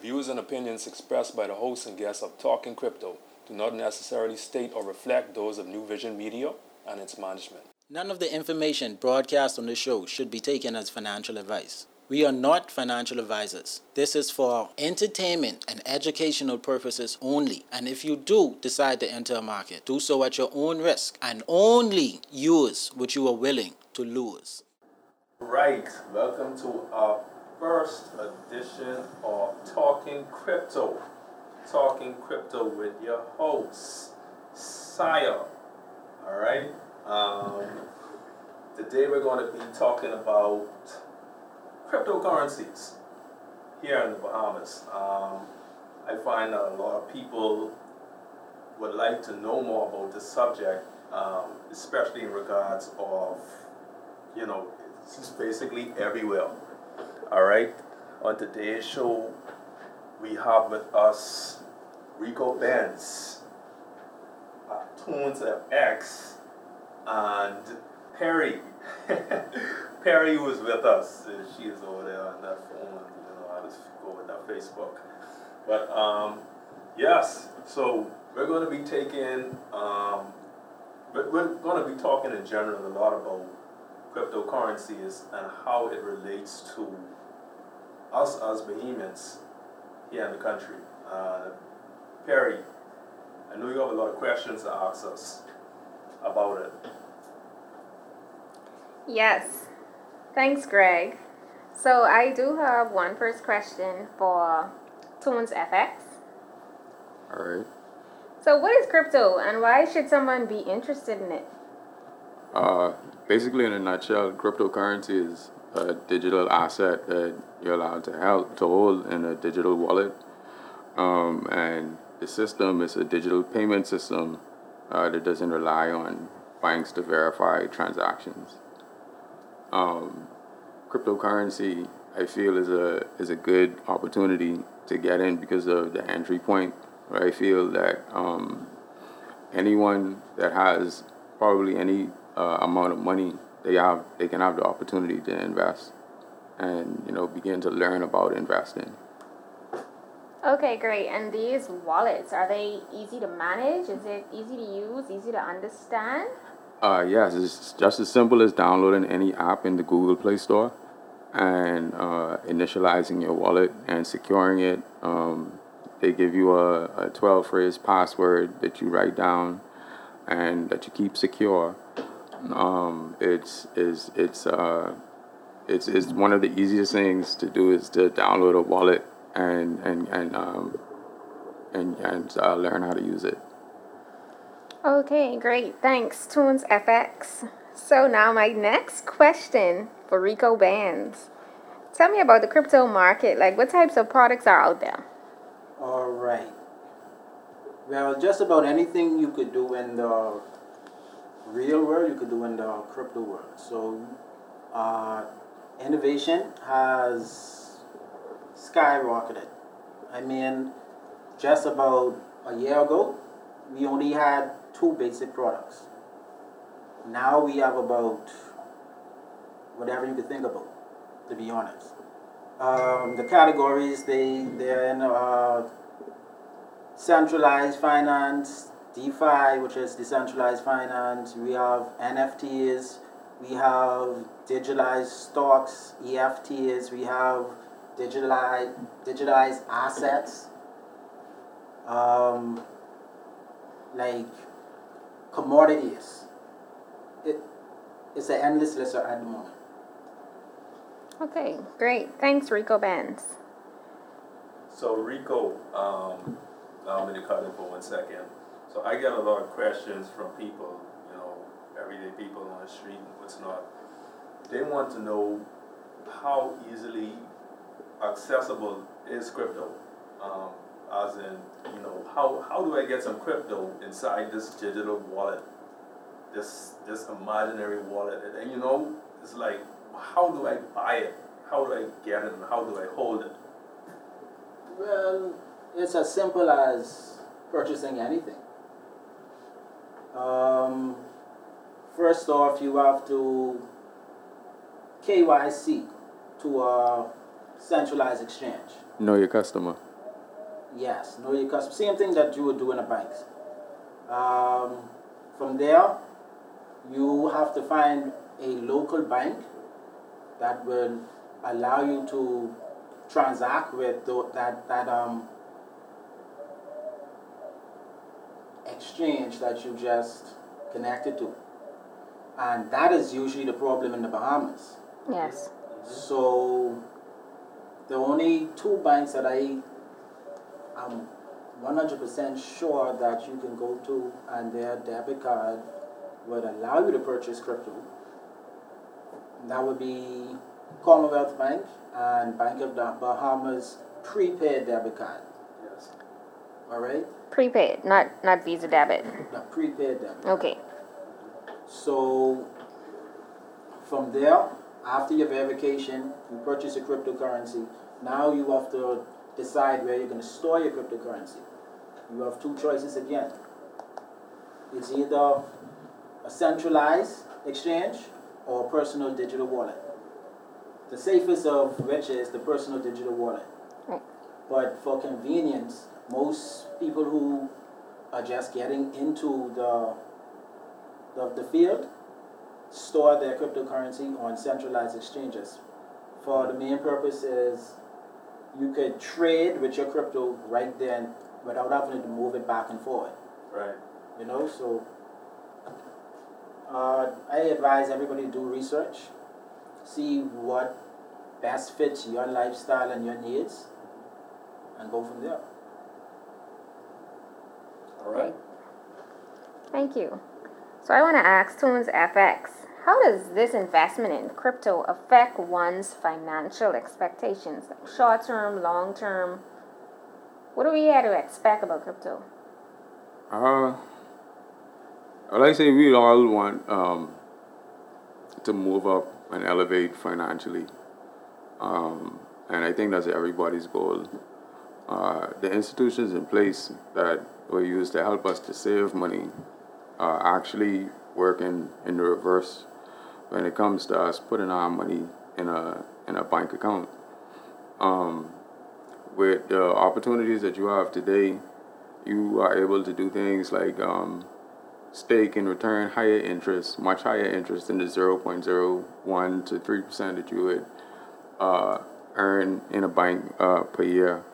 views and opinions expressed by the hosts and guests of Talking Crypto do not necessarily state or reflect those of New Vision Media and its management. None of the information broadcast on the show should be taken as financial advice. We are not financial advisors. This is for entertainment and educational purposes only. And if you do decide to enter a market, do so at your own risk and only use what you are willing to lose. Right, welcome to our first edition of Talking Crypto. Talking Crypto with your host, Siah. All right. Um, today we're going to be talking about cryptocurrencies here in the Bahamas. Um, I find that a lot of people would like to know more about this subject, um, especially in regards of, you know, it's basically everywhere. All right. On today's show, we have with us Rico Benz, uh, ToonzFX, and Perry. Perry was with us. She is over there on that phone. You know, I just go with that Facebook. But um, yes, so we're going to be taking, um, we're going to be talking in general a lot about cryptocurrencies and how it relates to us as Bahamians here in the country. Uh, Perry, I know you have a lot of questions to ask us about it. Yes. Thanks, Greg. So I do have one first question for ToonzFX. All right. So what is crypto and why should someone be interested in it? Uh, basically, in a nutshell, cryptocurrency is a digital asset that you're allowed to help to hold in a digital wallet, um, and the system is a digital payment system uh, that doesn't rely on banks to verify transactions. Um, cryptocurrency, I feel, is a is a good opportunity to get in because of the entry point. Where I feel that um, anyone that has probably any uh, amount of money, they have they can have the opportunity to invest, and you know begin to learn about investing. Okay, great. And these wallets, are they easy to manage? Is it easy to use, easy to understand? Uh, yes, it's just as simple as downloading any app in the Google Play Store and uh, initializing your wallet and securing it. Um, they give you a, a 12 phrase password that you write down and that you keep secure. Um, it's it's it's uh, it's it's one of the easiest things to do is to download a wallet and and and um, and and uh, learn how to use it. Okay, great. Thanks, ToonzFX. So now my next question for Rico Benz. Tell me about the crypto market. Like, what types of products are out there? All right. Well, just about anything you could do in the real world, you could do in the crypto world. So, uh, innovation has skyrocketed. I mean, just about a year ago, we only had two basic products. Now we have about whatever you could think about, to be honest. Um, the categories they they're in uh, centralized finance, DeFi, which is decentralized finance. We have NFTs. We have digitalized stocks, EFTs. We have digitalized digitalized assets. Um, like commodities. It, it's an endless list at the moment. Okay, great. Thanks, Rico Benz. So Rico, um, I'm going to cut in for one second. So I get a lot of questions from people, you know, everyday people on the street and what's not. They want to know how easily accessible is crypto. Um, as in, you know, how, how do I get some crypto inside this digital wallet, this this imaginary wallet, and, and you know, it's like, how do I buy it? How do I get it? And how do I hold it? Well, it's as simple as purchasing anything. Um, first off, you have to KYC to a centralized exchange. Know your customer. Yes, know your customer. Same thing that you would do in a bank. Um, from there, you have to find a local bank that will allow you to transact with that that um exchange that you just connected to, and that is usually the problem in the Bahamas. Yes. So the only two banks that I am one hundred percent sure that you can go to and their debit card would allow you to purchase crypto. That would be Commonwealth Bank and Bank of the Bahamas prepaid debit card. All right, Prepaid, not not Visa debit. the prepaid debit. Okay. So from there, after your verification, you purchase a cryptocurrency. Now you have to decide where you're going to store your cryptocurrency. You have two choices again. It's either a centralized exchange or a personal digital wallet. The safest of which is the personal digital wallet. Right. But for convenience, most people who are just getting into the the, the field store their cryptocurrency on centralized exchanges. For the main purpose is you could trade with your crypto right then without having to move it back and forth. Right. You know, so uh, I advise everybody to do research, see what best fits your lifestyle and your needs, and go from there. All right. Thank you. So I want to ask ToonzFX, how does this investment in crypto affect one's financial expectations? Like short term, long term? What do we have to expect about crypto? Uh, like I say, we all want um, to move up and elevate financially. Um, and I think that's everybody's goal. Uh, the institutions in place that were used to help us to save money are actually working in the reverse when it comes to us putting our money in a in a bank account. Um, with the opportunities that you have today, you are able to do things like um, stake and return higher interest, much higher interest than the 0.01 to 3% that you would uh, earn in a bank uh, per year.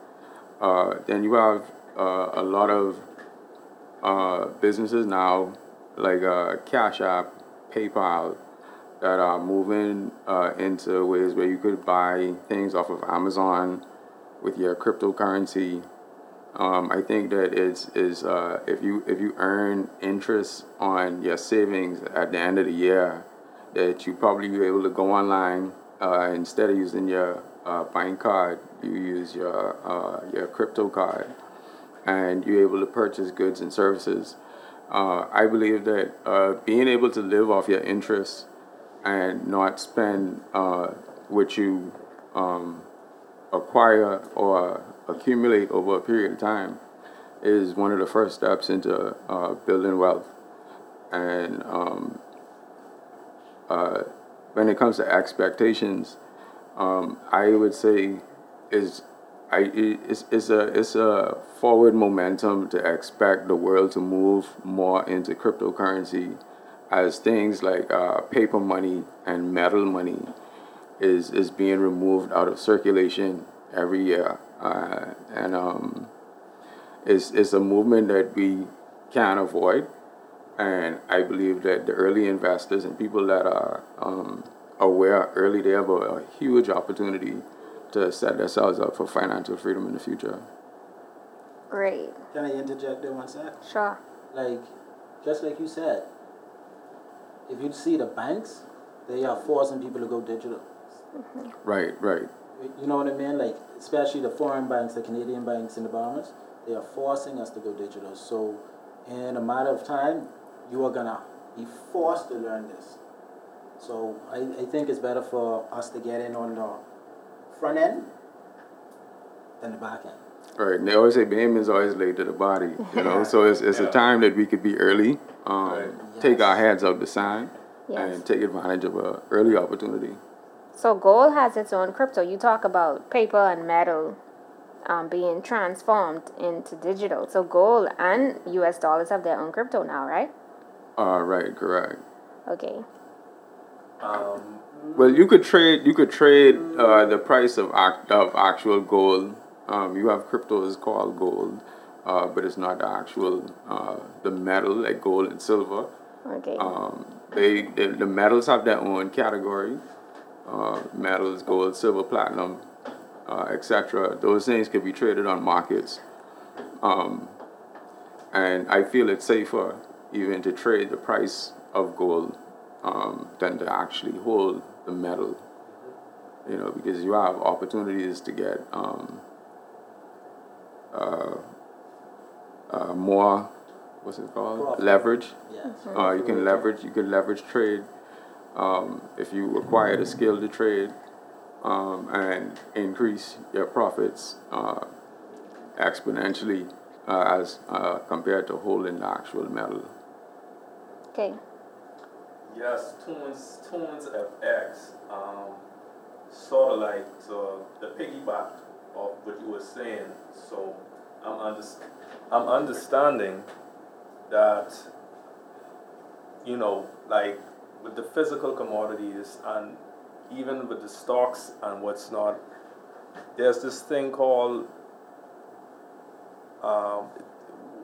Uh, then you have uh, a lot of uh, businesses now, like uh, Cash App, PayPal, that are moving uh, into ways where you could buy things off of Amazon with your cryptocurrency. Um, I think that it's is if you if you earn interest on your savings at the end of the year, that you probably be able to go online uh, instead of using your uh, bank card, you use your uh, your crypto card, and you're able to purchase goods and services. Uh, I believe that uh, being able to live off your interest and not spend uh, what you um, acquire or accumulate over a period of time is one of the first steps into building wealth. And um, when it comes to expectations, um, I would say is I it's, it's a it's a forward momentum to expect the world to move more into cryptocurrency as things like uh, paper money and metal money is is being removed out of circulation every year, uh, and um, it's it's a movement that we can't avoid. And I believe that the early investors and people that are um, aware early, they have a, a huge opportunity to set themselves up for financial freedom in the future. Great. Can I interject there one sec? Sure. Like, just like you said, if you see the banks, they are forcing people to go digital. Right, right. You know what I mean? Like, especially the foreign banks, the Canadian banks in the Bahamas, they are forcing us to go digital. So, in a matter of time, you are gonna be forced to learn this. So, I, I think it's better for us to get in on the front end than the back end. Right, and they always say BAM is always late to the body, you know. so it's it's Yeah. a time that we could be early, um, Right. take our Yes. heads up the sign, Yes. and take advantage of an early opportunity. So gold has its own crypto. You talk about paper and metal. um, being transformed into digital. So gold and US dollars have their own crypto now, right? Uh, right, correct. Okay. Um, Well, you could trade. You could trade uh, the price of act, of actual gold. Um, you have crypto cryptos called gold, uh, but it's not the actual uh, the metal like gold and silver. Okay. Um, they, they the metals have their own category. Uh, metals, gold, silver, platinum, uh, etc. Those things can be traded on markets. Um, and I feel it's safer even to trade the price of gold um, than to actually hold the metal. You know, because you have opportunities to get um, uh, uh, more, what's it called? Profit. Leverage. Yes. Uh, you can leverage. You can leverage trade um, if you acquire the skill to trade um, and increase your profits uh, exponentially uh, as uh, compared to holding the actual metal. Okay. yes, Toonz, Tunes FX, um, sort of like uh, the piggyback of what you were saying. So I'm, under, I'm understanding that, you know, like with the physical commodities and even with the stocks and what's not, there's this thing called, um,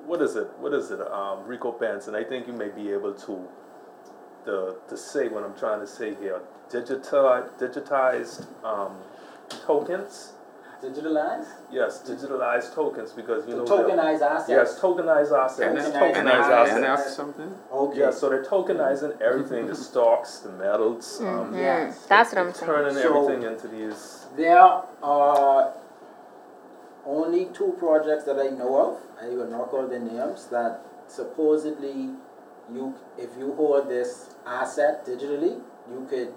what is it? What is it? Um, recompense, and I think you may be able to, to, to say what I'm trying to say here. Digital, digitized um, tokens. Digitalized? Yes, digitalized tokens because you know. they're- Tokenized assets? Yes, tokenized assets. NF- Tokenized NF- assets. NF something? Okay. Yeah, so they're tokenizing everything, the stocks, the metals. Um, Yes. Mm, That's what I'm saying. Turning So- everything into these. There are only two projects that I know of, I will not call the names, that supposedly you, if you hold this asset digitally, you could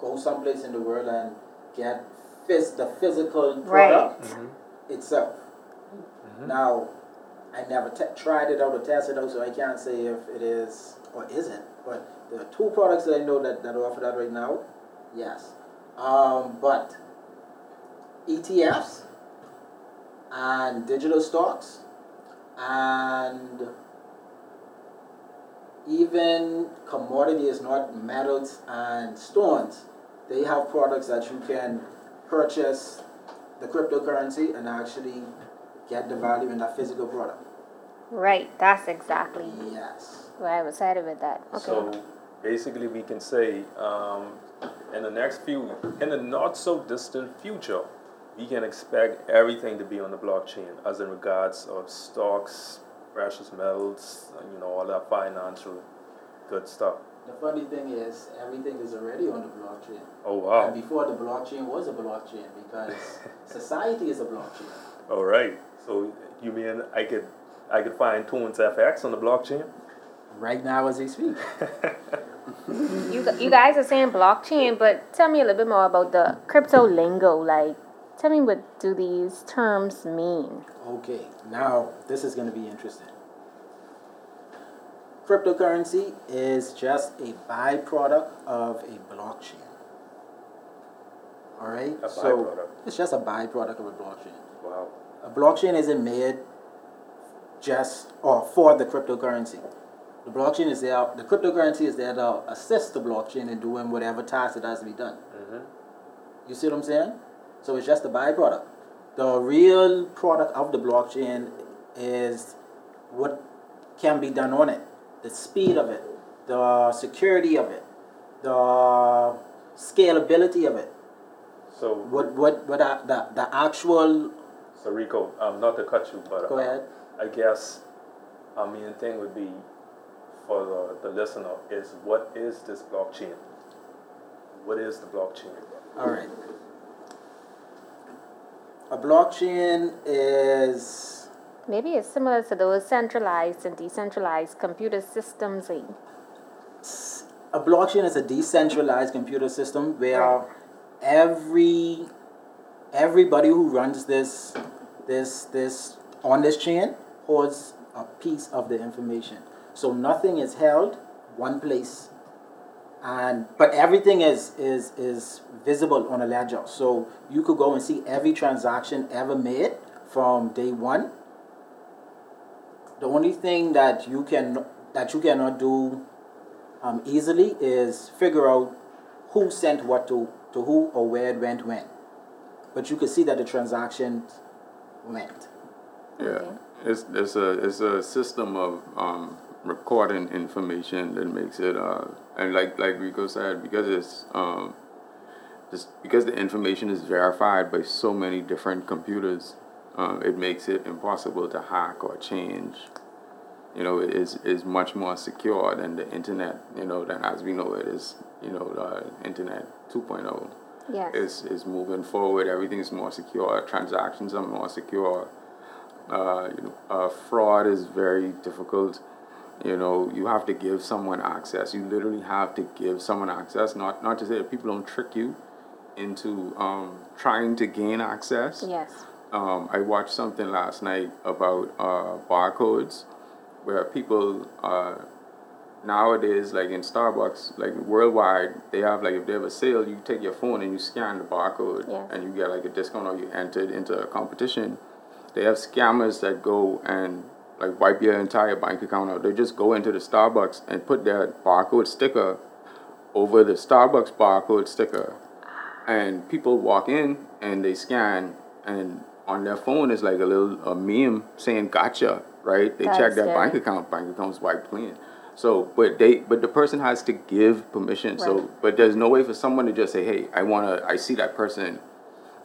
go someplace in the world and get phys- the physical Right. product itself. Now, I never te- tried it out or tested it out, so I can't say if it is or isn't. But there are two products that I know that, that offer that right now. Yes. Um, but ETFs and digital stocks and even commodities, not metals and stones, they have products that you can purchase the cryptocurrency and actually get the value in that physical product. Right. That's exactly Yes. where I was headed with that. Okay. So basically, we can say um, in the next few, in the not so distant future, we can expect everything to be on the blockchain, as in regards of stocks, precious metals, you know, all that financial good stuff. The funny thing is, everything is already on the blockchain. Oh And wow! before the blockchain was a blockchain because society is a blockchain. All right. So you mean I could, I could find ToonzFX on the blockchain? Right now as we speak. You, you guys are saying blockchain, but tell me a little bit more about the crypto lingo. Like, tell me what do these terms mean? Okay, now this is going to be interesting. Cryptocurrency is just a byproduct of a blockchain. All right? A so byproduct. it's just a byproduct of a blockchain. Wow. A blockchain isn't made just or for the cryptocurrency. The blockchain is there, the cryptocurrency is there to assist the blockchain in doing whatever task it has to be done. Mm-hmm. You see what I'm saying? So it's just a byproduct. The real product of the blockchain is what can be done on it, the speed of it, the security of it, the scalability of it. So What what what are the the actual So Rico, um, not to cut you, but go um, ahead. I guess a main thing would be for the, the listener is what is this blockchain? What is the blockchain? All right. A blockchain is Maybe it's similar to those centralized and decentralized computer systems. eh? a blockchain is a decentralized computer system where every everybody who runs this this this on this chain holds a piece of the information. So nothing is held one place and but everything is is is visible on a ledger. So you could go and see every transaction ever made from day one. The only thing that you can that you cannot do um, easily is figure out who sent what to, to who or where it went when. But you can see that the transaction went. Yeah, Okay. it's it's a it's a system of um, recording information that makes it uh and like like Rico said because it's um just because the information is verified by so many different computers, um, it makes it impossible to hack or change. You know, it is is much more secure than the internet. You know, than as we know it is. You know, the internet 2.0 Yes. is is moving forward. Everything's more secure. Transactions are more secure. Uh, you know, uh, fraud is very difficult. You know, you have to give someone access. You literally have to give someone access. Not not to say that people don't trick you into um, trying to gain access. yes. Um, I watched something last night about uh, barcodes, where people uh, nowadays, like in Starbucks, like worldwide, they have like if they have a sale, you take your phone and you scan the barcode, Yes. and you get like a discount or you entered into a competition. They have scammers that go and like wipe your entire bank account out. They just go into the Starbucks and put their barcode sticker over the Starbucks barcode sticker, and people walk in and they scan and on their phone is like a little a meme saying gotcha right? They That's check their bank account bank account's wiped clean. So but they but the person has to give permission. So but there's no way for someone to just say hey i want to i see that person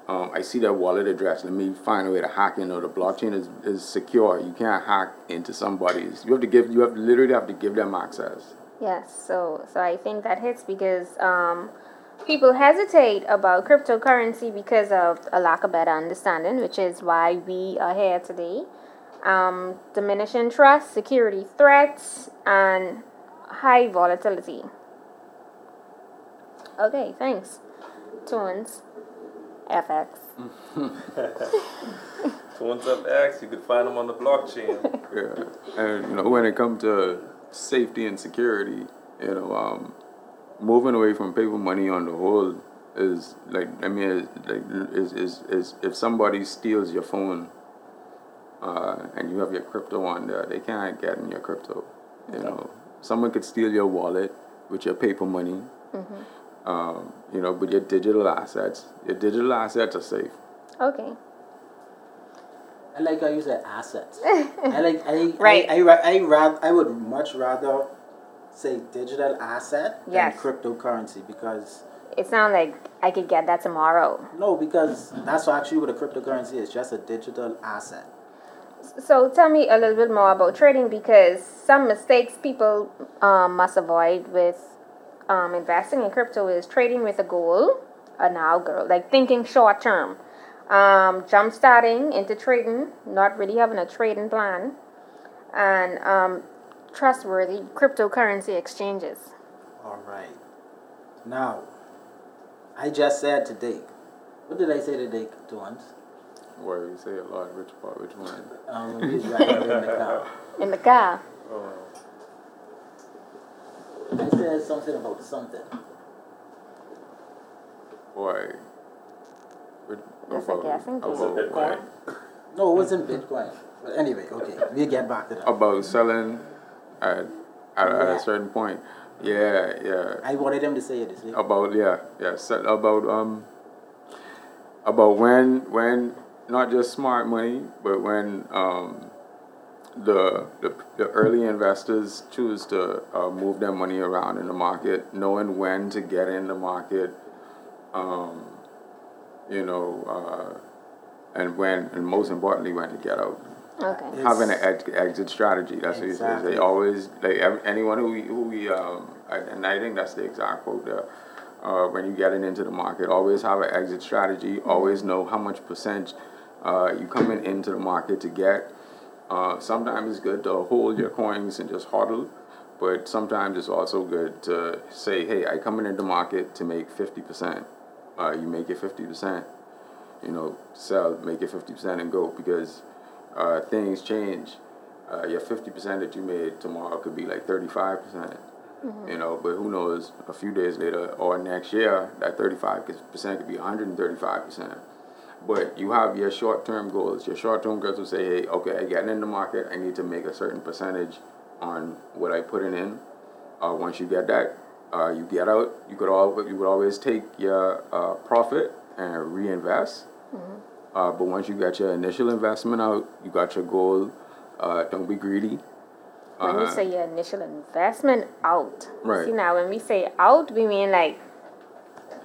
um, I see their wallet address. Let me find a way to hack in. Or the blockchain is, is secure. You can't hack into somebody's. You have to give. You have literally have to give them access. Yes, so so I think that hits because um, people hesitate about cryptocurrency because of a lack of better understanding, which is why we are here today. Um, diminishing trust, security threats, and high volatility. Okay, thanks. Toonz, FX. Phones up X, you could find them on the blockchain. Yeah, and you know when it comes to safety and security, you know, um, moving away from paper money on the whole is like I mean, is, like is, is is if somebody steals your phone, uh, and you have your crypto on there, they can't get in your crypto. You know, someone could steal your wallet with your paper money. Um, you know, but your digital assets, your digital assets are safe. Okay. I like how you said assets. I like I Right. I I, ra- I, ra- I would much rather say digital asset Yes. than cryptocurrency because It sounds like I could get that tomorrow. no because that's actually what a cryptocurrency is just a digital asset. So tell me a little bit more about trading because some mistakes people um, must avoid with um, investing in crypto is trading with a goal, a now goal, like thinking short term, um, jump starting into trading, not really having a trading plan, and um, trustworthy cryptocurrency exchanges. All right. Now, I just said today. What did I say today to once? Where you say a lot, which part, which one? Um, when we was riding in the car. In the car. Oh. I said something about something. Boy. Which, That's a guessing game. Was it Bitcoin? No, it wasn't Bitcoin. But anyway, okay, we'll get back to that. about selling at, at, at a certain point. Yeah, yeah. I wanted them to say it this way. About yeah, yeah. se- About um. About when when not just smart money, but when um. The, the, the early investors choose to uh, move their money around in the market, knowing when to get in the market, um, you know, uh, and when, and most importantly, when to get out. Okay. It's- having an ex- exit strategy. That's what he says. Exactly. They always like ev- anyone who we, who we um and I think that's the exact quote there. Uh, when you're getting into the market, always have an exit strategy. Always know how much percent uh, you coming into the market to get. Uh, sometimes it's good to hold your coins and just hodl, but sometimes it's also good to say, "Hey, I come into the market to make fifty percent." Uh, you make it fifty percent you know, sell, make it 50% and go because uh, things change. Uh, your 50% that you made tomorrow could be like 35%, percent you know, but who knows, a few days later or next year, that 35% could be 135%. But you have your short term goals. Your short term goals will say, hey, okay, I got in the market, I need to make a certain percentage on what I put in. Uh, once you get that, uh, you get out. You could all you would always take your uh, profit and reinvest. Uh, but once you got your initial investment out, you got your goal. Uh, don't be greedy. When you Uh, say your initial investment out, Right. see now when we say out, we mean like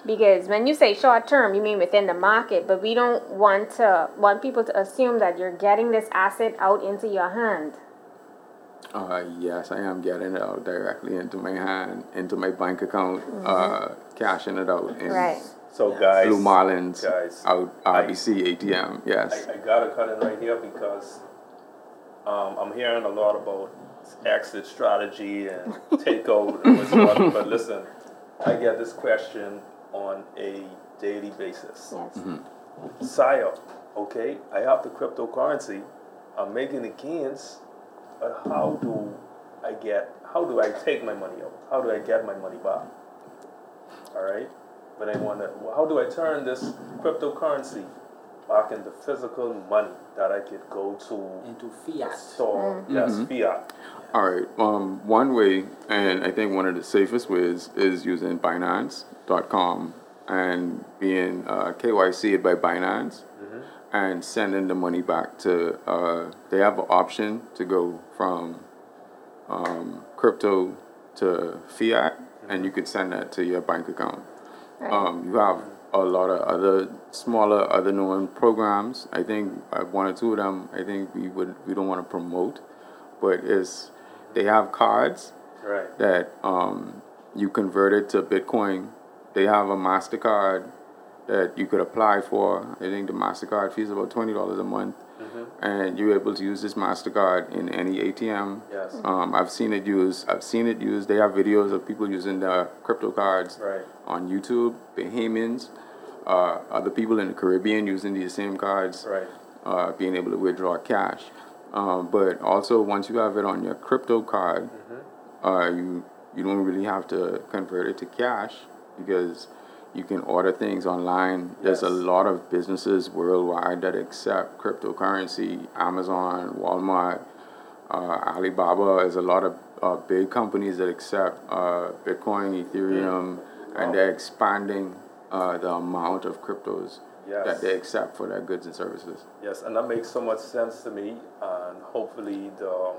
because when you say short term, you mean within the market, but we don't want to want people to assume that you're getting this asset out into your hand. Uh, yes, I am getting it out directly into my hand, into my bank account, uh, cashing it out in Right. So guys, Blue Marlins, guys, out RBC ATM. Yes. I, I gotta cut in right here because um, I'm hearing a lot about exit strategy and takeover and whatnot. but listen, I get this question on a daily basis. Yes. Mm-hmm. Siah, okay, I have the cryptocurrency, I'm making the gains, but how do I get, how do I take my money out? How do I get my money back? All right, but I want to, how do I turn this cryptocurrency back into physical money that I could go to Into fiat. store? Mm-hmm. Yes, mm-hmm. fiat. All right. Um, one way, and I think one of the safest ways, is using Binance.com and being uh, KYC'd by Binance and sending the money back to. Uh, they have an option to go from um, crypto to fiat, and you could send that to your bank account. Right. Um, you have a lot of other smaller, other known programs. I think uh, one or two of them. I think we would we don't want to promote, but it's they have cards Right. that um, you convert it to Bitcoin. They have a Mastercard that you could apply for. I think the Mastercard fee is about twenty dollars a month, and you're able to use this Mastercard in any ATM. Yes. Um, I've seen it used. I've seen it used. They have videos of people using the crypto cards Right. on YouTube. Bahamians, uh, other people in the Caribbean using these same cards, Right. uh, being able to withdraw cash. Um, but also, once you have it on your crypto card, uh, you you don't really have to convert it to cash because you can order things online. There's a lot of businesses worldwide that accept cryptocurrency. Amazon, Walmart, uh, Alibaba. There's a lot of uh, big companies that accept uh, Bitcoin, Ethereum, and Wow. they're expanding uh, the amount of cryptos Yes. that they accept for their goods and services. Yes, and that makes so much sense to me, and hopefully the,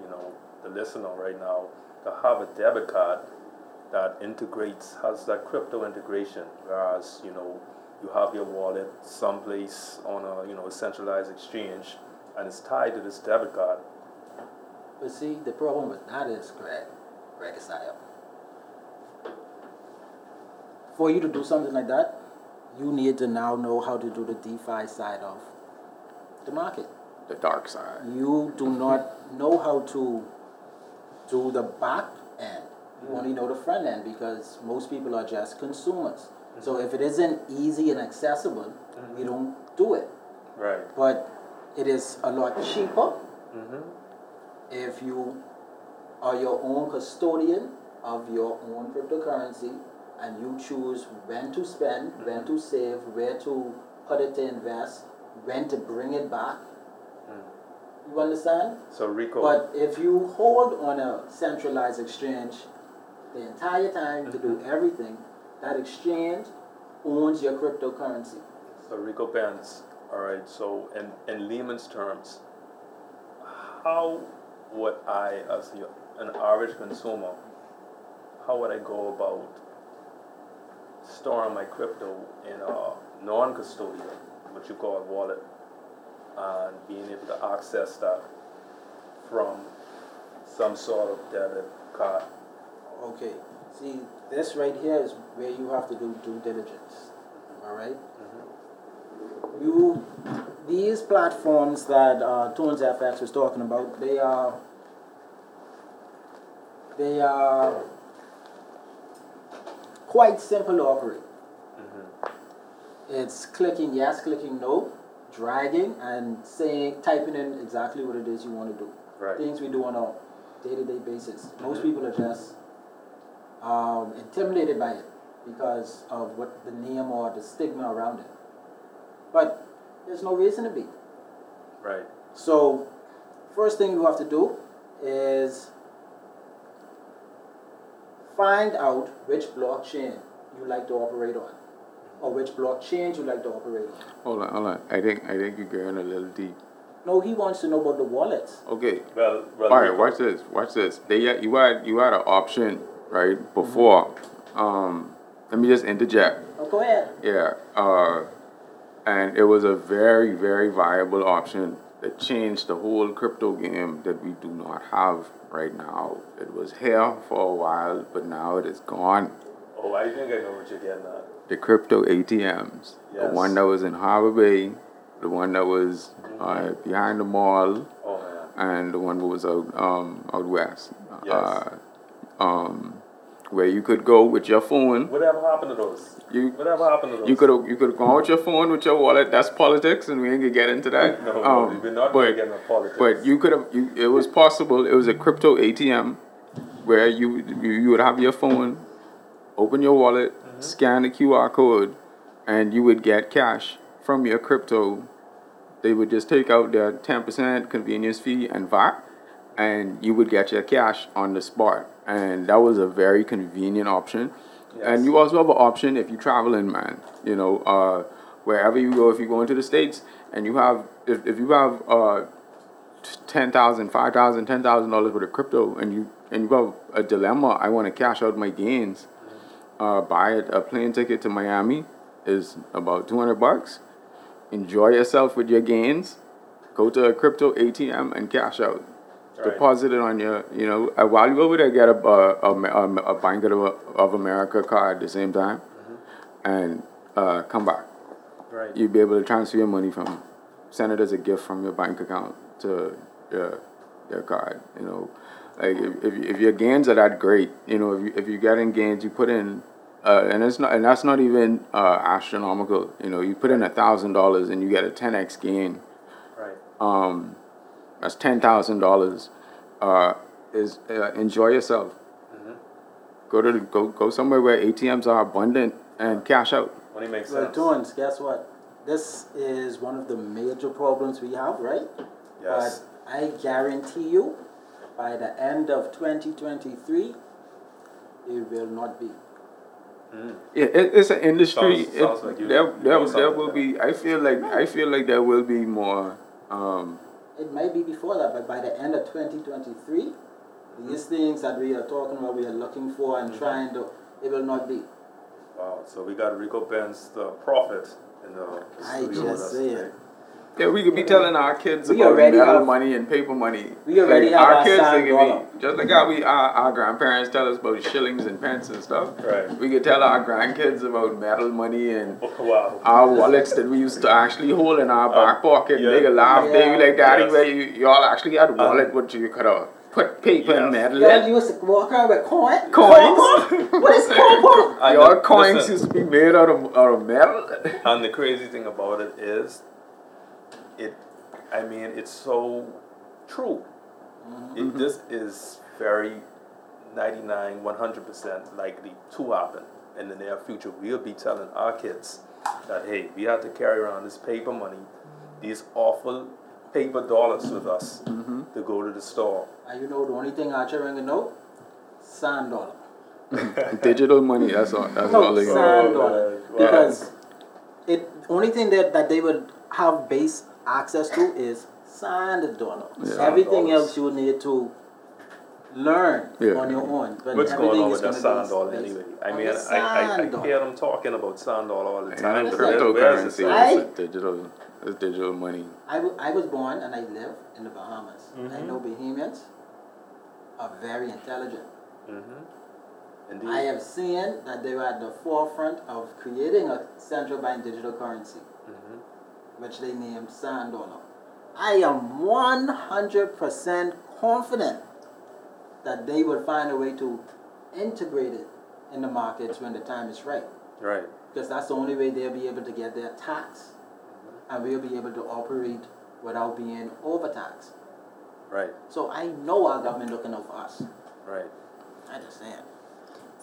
you know, the listener right now, to have a debit card that integrates, has that crypto integration, whereas, you know, you have your wallet someplace on a, you know, a centralized exchange, and it's tied to this debit card. But see, the problem with that is, Greg, Greg Isaiah. For you to do something like that, you need to now know how to do the DeFi side of the market. The dark side. You do not know how to do the back end. You only know the front end because most people are just consumers. So if it isn't easy and accessible, we don't do it. Right. But it is a lot cheaper Mm-hmm. if you are your own custodian of your own cryptocurrency and you choose when to spend, when to save, where to put it to invest, when to bring it back. Hmm. You understand? So Rico. But if you hold on a centralized exchange the entire time to do mm-hmm. everything, that exchange owns your cryptocurrency. So Rico Benz, all right. So in in layman's terms, how would I, as an average consumer, how would I go about storing my crypto in a non-custodial, what you call a wallet, and being able to access that from some sort of debit card? Okay, see, this right here is where you have to do due diligence. All right? You, these platforms that uh, ToonzFX was talking about, they are, they are quite simple to operate. It's clicking yes, clicking no, dragging, and saying, typing in exactly what it is you want to do Right. things we do on a day-to-day basis. Most people are just um, intimidated by it because of what the name or the stigma around it. but there's no reason to be. Right. So, first thing you have to do is find out which blockchain you like to operate on, or which blockchain you like to operate on. Hold on, hold on. I think I think you're going a little deep. No, he wants to know about the wallets. Okay. Well, well All right. Watch this. Watch this. They you had you had an option right before. Um, let me just interject. Oh, go ahead. Yeah. Uh, and it was a very very viable option that changed the whole crypto game that we do not have right now. It was here for a while, but now it is gone. Oh, I think I know what you're getting at. the crypto ATMs. The one that was in Harbor Bay, the one that was uh, behind the mall, Oh and the one that was out um, out west. Yes. Uh, um, where you could go with your phone. Whatever happened to those? You Whatever happened to those? you could you could go with your phone with your wallet. That's politics, and we ain't gonna get into that. No, no, Um, we're not but getting politics. but you could have. It was possible. It was a crypto ATM where you you, you would have your phone, open your wallet, Mm-hmm. scan the QR code, and you would get cash from your crypto. They would just take out their ten percent convenience fee and VAT, and you would get your cash on the spot. And that was a very convenient option. And you also have an option if you travel in, man. You know, uh, wherever you go, if you go into the states and you have, if, if you have uh, ten thousand, five thousand, ten thousand dollars worth of crypto, and you and you have a dilemma, I want to cash out my gains. Uh, buy a, a plane ticket to Miami is about two hundred bucks. Enjoy yourself with your gains. Go to a crypto ATM and cash out. Right. Deposit it on your, you know, uh, while you over there, get a a, a, a, a Bank of, of America card at the same time, and uh, come back right. you'd be able to transfer your money from send it as a gift from your bank account to your your card you know like if, if, if your gains are that great you know if you, if you get in gains you put in uh, and it's not and that's not even uh, astronomical you know you put in a thousand dollars and you get a 10x gain right. um, that's ten thousand dollars uh, is uh, enjoy yourself go to the, go go somewhere where ATMs are abundant and cash out Money makes Well, sense. Torrance, guess what? This is one of the major problems we have, right? Yes. But I guarantee you, by the end of 2023, it will not be. Mm. Yeah, it, it's an industry. Sounds- it- sounds like you- there, you there, there will be. I feel like I feel like there will be more. Um, It might be before that, but by the end of 2023, these things that we are talking about, we are looking for and mm-hmm. trying to, it will not be. Wow. So we got Rico Benz, the prophet, in the I just us say today. it. Yeah, we could be telling our kids We about metal have- money and paper money. we already Like, have our our kids. sign They could dollar. be just like how we our, our grandparents tell us about shillings and pence and stuff. Right. We could tell our grandkids about metal money and oh, Wow. our wallets that we used to actually hold in our back uh, pocket. yeah. They could laugh. They be like, Daddy, Yes. where you y'all actually had a uh-huh. wallet, what you could have put paper and Yes. metal Y'all used to walk around with coin? Coins. What is coin? I Your coins listen, used to be made out of, out of metal. And the crazy thing about it is, it, I mean, it's so true. It, mm-hmm. this is very 99, 100% likely to happen in the near future. We'll be telling our kids that, hey, we have to carry around this paper money, these awful paper dollars with us mm-hmm. to go to the store. And you know the only thing I try to know? Sand dollar. Digital money. That's all. That's No, all they sand got. dollar. Oh, man. Wow. Because it only thing that, that they would have base access to is sand dollar. Yeah. Everything Sand else you would need to learn Yeah. on your own. But What's everything going on is with that gonna be sand dollar based anyway? I mean, the I, I, I hear them talking about sand dollar all the time. And but where- where's the cryptocurrency sand? Is a digital. It's digital money. I, w- I was born and I live in the Bahamas. I Mhm. know Bahamians are very intelligent. Mm-hmm. Indeed. I have seen that they were at the forefront of creating a central bank digital currency, Mhm. Which they named Sand Dollar. I am 100% confident that they will find a way to integrate it in the markets when the time is right. Right. Because that's the only way they'll be able to get their tax mm-hmm. and we'll be able to operate without being overtaxed. Right. So I know our government looking out for us. Right. I just saying.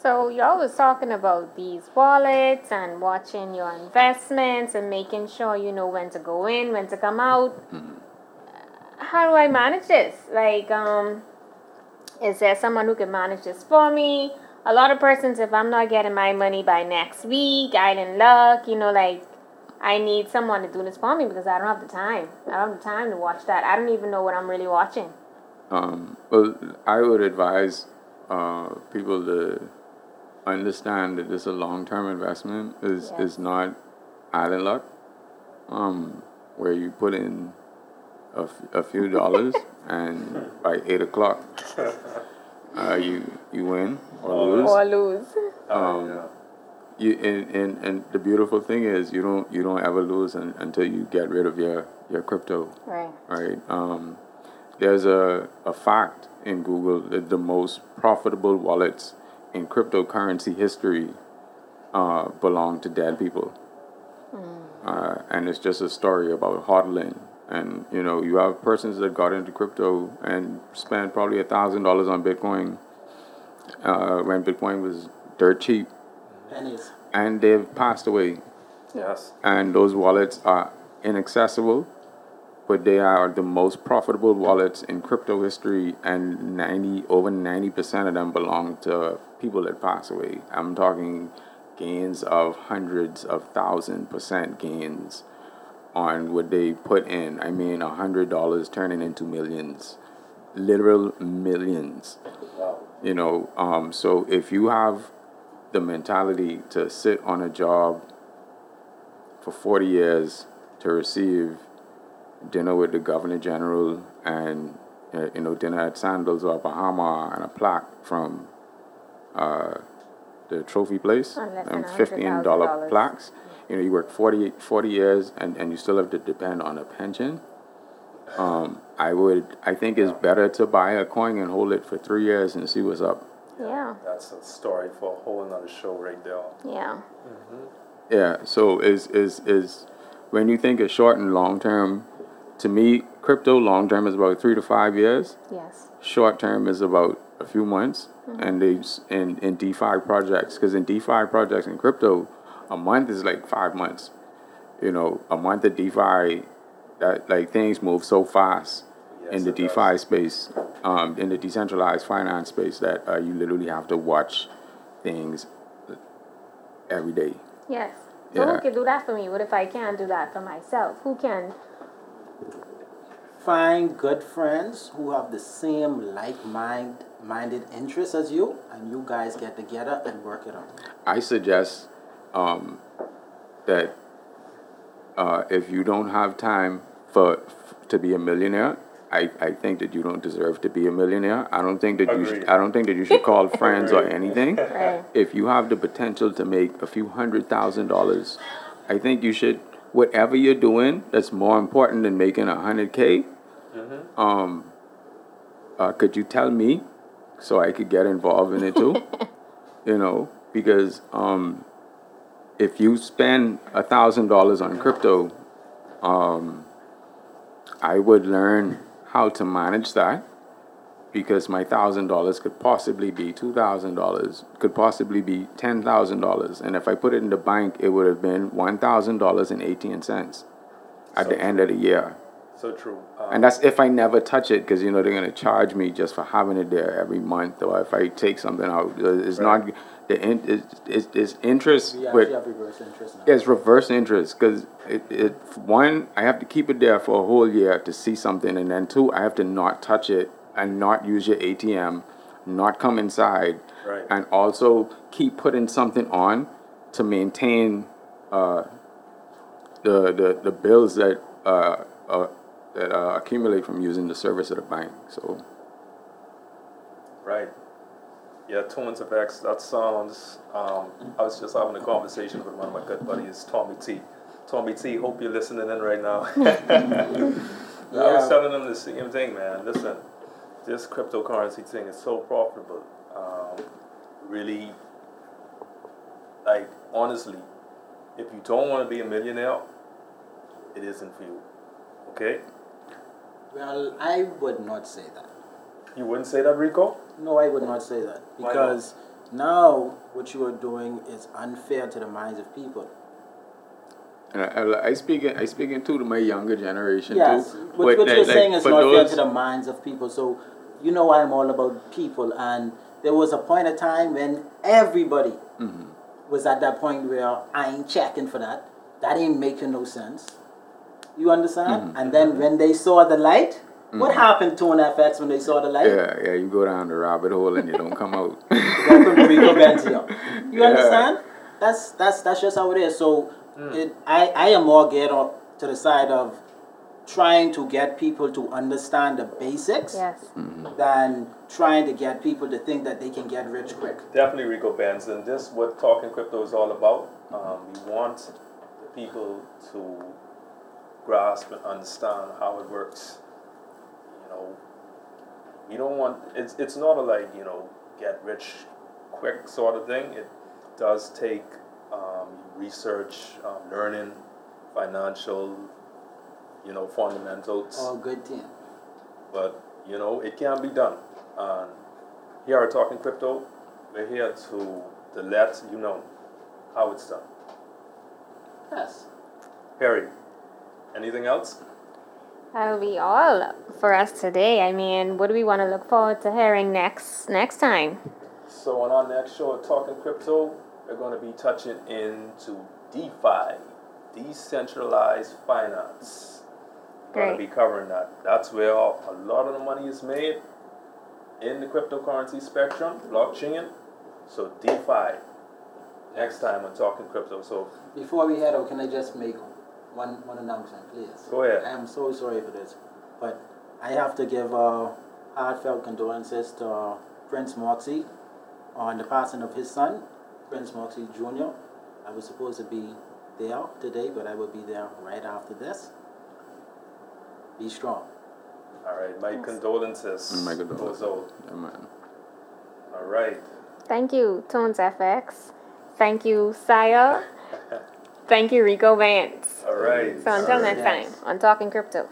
So y'all was talking about these wallets and watching your investments and making sure you know when to go in, when to come out. How do I manage this? Like, um, is there someone who can manage this for me? A lot of persons, if I'm not getting my money by next week, I in luck, you know, like I need someone to do this for me because I don't have the time. I don't have the time to watch that. I don't even know what I'm really watching. Um, well, I would advise uh, people to understand that this is a long-term investment. is Yes. is not island luck, um, where you put in a, f- a few dollars and by eight o'clock, uh, you you win or lose. Or lose. Um, yeah. You and, and, and the beautiful thing is you don't you don't ever lose un, until you get rid of your, your crypto Right. right? Um, there's a, a fact in Google that the most profitable wallets in cryptocurrency history uh, belong to dead people. Uh, and it's just a story about hodling. And you know, you have persons that got into crypto and spent probably a thousand dollars on Bitcoin uh, when Bitcoin was dirt cheap, Pennies. and they've passed away Yes. and those wallets are inaccessible, but they are the most profitable wallets in crypto history, and 90 over 90% of them belong to people that pass away. I'm talking gains of hundreds of thousand percent gains on what they put in. I mean, a hundred dollars turning into millions, literal millions you know um, so if you have the mentality to sit on a job for 40 years to receive dinner with the governor general and uh, you know dinner at sandals or bahama and a plaque from uh, the trophy place On less than and $15 plaques you know you work 40, 40 years and, and you still have to depend on a pension um, I would I think it's better to buy a coin and hold it for three years and see what's up. Yeah. That's a story for a whole another show right there. Yeah. Yeah. So is is is when you think of short and long term, to me, crypto long term is about three to five years. Yes. Short term is about a few months, and they in in DeFi projects because in DeFi projects in crypto, a month is like five months. You know, a month of DeFi, that like things move so fast Yes, in the it does. DeFi space, um, in the decentralized finance space, that uh, you literally have to watch things every day. Yes. So Yeah. who can do that for me? What if I can't do that for myself? Who can? Find good friends who have the same like mind minded interests as you, and you guys get together and work it out. I suggest um, that uh, if you don't have time for f- to be a millionaire, I, I think that you don't deserve to be a millionaire. I don't think that you Agreed. sh- I don't think that you should call friends or anything. Right. If you have the potential to make a few hundred thousand dollars, I think you should whatever you're doing that's more important than making a hundred K. Um uh, could you tell me so I could get involved in it too? you know, because um, if you spend a thousand dollars on crypto, um, I would learn how to manage that because my thousand dollars could possibly be two thousand dollars, could possibly be ten thousand dollars, and if I put it in the bank, it would have been one thousand dollars and eighteen cents at the end of the year. So true. Um, And that's if I never touch it, because you know they're gonna charge me just for having it there every month, or if I take something out. Uh, It's Right. not the in, it's, it's, it's interest We with have reverse interest now. it's reverse interest because it, it one I have to keep it there for a whole year to see something, and then two I have to not touch it and not use your ATM, not come inside, Right. and also keep putting something on to maintain uh, the, the the bills that uh, uh, that uh, accumulate from using the service of the bank. So Right. Yeah, ToonzFX, that sounds, um, I was just having a conversation with one of my good buddies, Tommy T. Tommy T, hope you're listening in right now. I was telling him the same thing, man. Listen, this cryptocurrency thing is so profitable. Um, really, like, honestly, if you don't want to be a millionaire, it isn't for you. Okay? Well, I would not say that. You wouldn't say that, Rico? No, I would not say that because now what you are doing is unfair to the minds of people. And I, I, speaking I speaking too to my younger generation Yes, too. what, But what you're like, saying is not fair to the minds of people. So you know I'm all about people, and there was a point of time when everybody Mhm. was at that point where I ain't checking for that. That ain't making no sense. You understand? Mm-hmm. And then when they saw the light, what happened to an FX when they saw the light? Yeah, yeah, you go down the rabbit hole and you don't come out. Welcome to Rico Benzio. You Yeah. understand? That's that's that's just how it is. So it, I I am more geared up to the side of trying to get people to understand the basics Yes. than trying to get people to think that they can get rich quick. Definitely Rico Benz, and this what Talking Crypto is all about. Um, we want the people to grasp and understand how it works. You know, we don't want it's it's not a like you know get rich quick sort of thing. It does take um, research, um, learning, financial, you know, fundamentals. All good thing. but you know it can be done. And here at Talking Crypto, we're here to to let you know how it's done. Yes. Harry, anything else? That'll be all for us today. I mean, what do we want to look forward to hearing next next time? So on our next show at Talking Crypto, we're going to be touching into DeFi, decentralized finance. Going to be covering that. That's where a lot of the money is made in the cryptocurrency spectrum, blockchain. So DeFi. Next time we're Talking Crypto. So Before we head out, can I just make one one announcement, please? Go ahead. I am so sorry for this, but I have to give uh, heartfelt condolences to uh, Prince Moxie on the passing of his son, Prince Moxie Jr. I was supposed to be there today, but I will be there right after this. Be strong. All right, my condolences. Mm, my condolences. Goes out. Yeah, man. All right. Thank you, ToonzFX. Thank you, Siah. Thank you, Rico Benz. All right. So until All right. next Yes. time on Talking Crypto.